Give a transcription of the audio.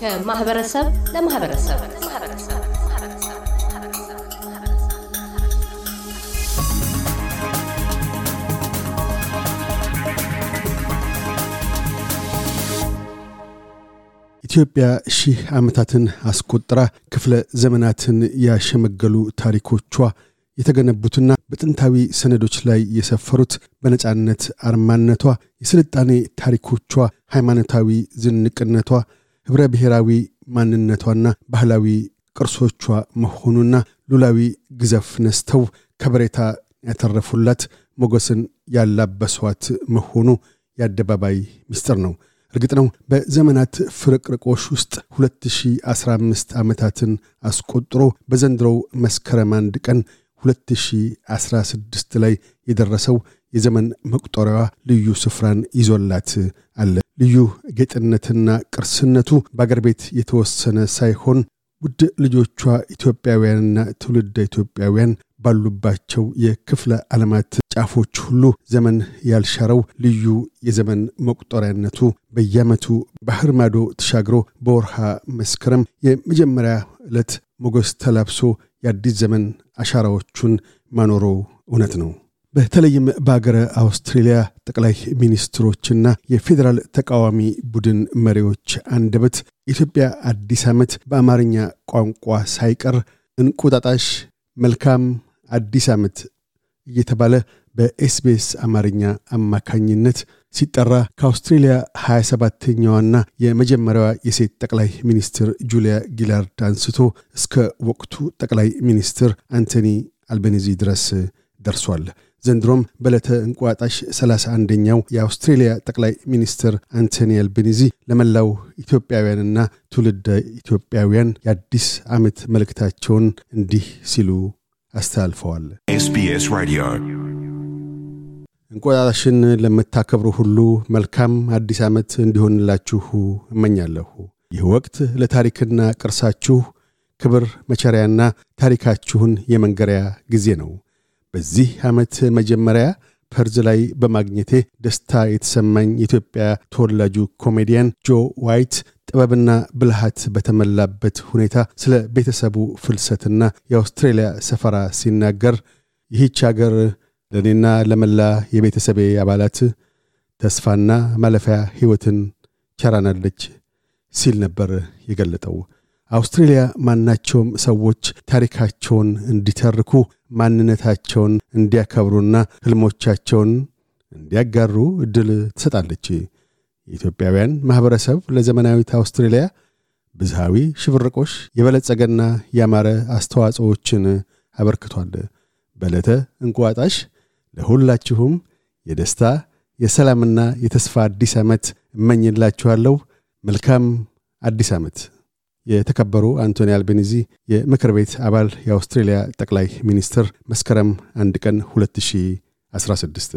ከማህበረሰብ ለማህበረሰብ። ኢትዮጵያ ሺህ ዓመታትን አስቆጥራ ክፍለ ዘመናትን ያሸመገሉ ታሪኮቿ የተገነቡትና በጥንታዊ ሰነዶች ላይ የሰፈሩት በነጻነት አርማነቷ፣ የስልጣኔ ታሪኮቿ፣ ሃይማኖታዊ ዝንቅነቷ፣ ኅብረ ብሔራዊ ማንነቷና ባህላዊ ቅርሶቿ መሆኑና ሉላዊ ግዘፍ ነስተው ከበሬታ ያተረፉላት ሞገስን ያላበሷት መሆኑ የአደባባይ ምስጢር ነው። እርግጥ ነው በዘመናት ፍርቅርቆሽ ውስጥ 2015 ዓመታትን አስቆጥሮ በዘንድሮው መስከረም አንድ ቀን 2016 ላይ የደረሰው የዘመን መቁጠሪያዋ ልዩ ስፍራን ይዞላት አለ። ልዩ ጌጥነትና ቅርስነቱ በአገር ቤት የተወሰነ ሳይሆን ውድ ልጆቿ ኢትዮጵያውያንና ትውልደ ኢትዮጵያውያን ባሉባቸው የክፍለ ዓለማት ጫፎች ሁሉ ዘመን ያልሻረው ልዩ የዘመን መቁጠሪያነቱ በየዓመቱ ባህር ማዶ ተሻግሮ በወርሃ መስከረም የመጀመሪያ ዕለት ሞገስ ተላብሶ የአዲስ ዘመን አሻራዎቹን ማኖሮ እውነት ነው። በተለይም በአገረ አውስትሬልያ ጠቅላይ ሚኒስትሮችና የፌዴራል ተቃዋሚ ቡድን መሪዎች አንደበት የኢትዮጵያ አዲስ ዓመት በአማርኛ ቋንቋ ሳይቀር እንቁጣጣሽ፣ መልካም አዲስ ዓመት እየተባለ በኤስቤስ አማርኛ አማካኝነት ሲጠራ ከአውስትሬልያ 27ተኛዋና የመጀመሪያዋ የሴት ጠቅላይ ሚኒስትር ጁሊያ ጊላርድ አንስቶ እስከ ወቅቱ ጠቅላይ ሚኒስትር አንቶኒ አልቤኒዚ ድረስ ደርሷል። ዘንድሮም በዕለተ እንቁጣጣሽ 31ኛው የአውስትሬልያ ጠቅላይ ሚኒስትር አንቶኒ አልቤኒዚ ለመላው ኢትዮጵያውያንና ትውልደ ኢትዮጵያውያን የአዲስ ዓመት መልእክታቸውን እንዲህ ሲሉ አስተላልፈዋል። SBS Radio. እንቁጣጣሽን ለምታከብሩ ሁሉ መልካም አዲስ ዓመት እንዲሆንላችሁ እመኛለሁ። ይህ ወቅት ለታሪክና ቅርሳችሁ ክብር መቸሪያና ታሪካችሁን የመንገሪያ ጊዜ ነው። በዚህ ዓመት መጀመሪያ ፐርዝ ላይ በማግኘቴ ደስታ የተሰማኝ የኢትዮጵያ ተወላጁ ኮሜዲያን ጆ ዋይት ጥበብና ብልሃት በተሞላበት ሁኔታ ስለ ቤተሰቡ ፍልሰትና የአውስትሬልያ ሰፈራ ሲናገር ይህች አገር ለእኔና ለመላ የቤተሰቤ አባላት ተስፋና ማለፊያ ሕይወትን ቸራናለች ሲል ነበር የገለጠው። አውስትሬልያ ማናቸውም ሰዎች ታሪካቸውን እንዲተርኩ ማንነታቸውን እንዲያከብሩና ህልሞቻቸውን እንዲያጋሩ እድል ትሰጣለች። የኢትዮጵያውያን ማኅበረሰብ ለዘመናዊት አውስትሬልያ ብዝሃዊ ሽብርቆሽ የበለጸገና ያማረ አስተዋጽኦዎችን አበርክቷል። በዕለተ እንቁጣጣሽ ለሁላችሁም የደስታ የሰላምና የተስፋ አዲስ ዓመት እመኝላችኋለሁ። መልካም አዲስ ዓመት። የተከበሩ አንቶኒ አልቤኒዚ የምክር ቤት አባል የአውስትሬልያ ጠቅላይ ሚኒስትር መስከረም አንድ ቀን 2016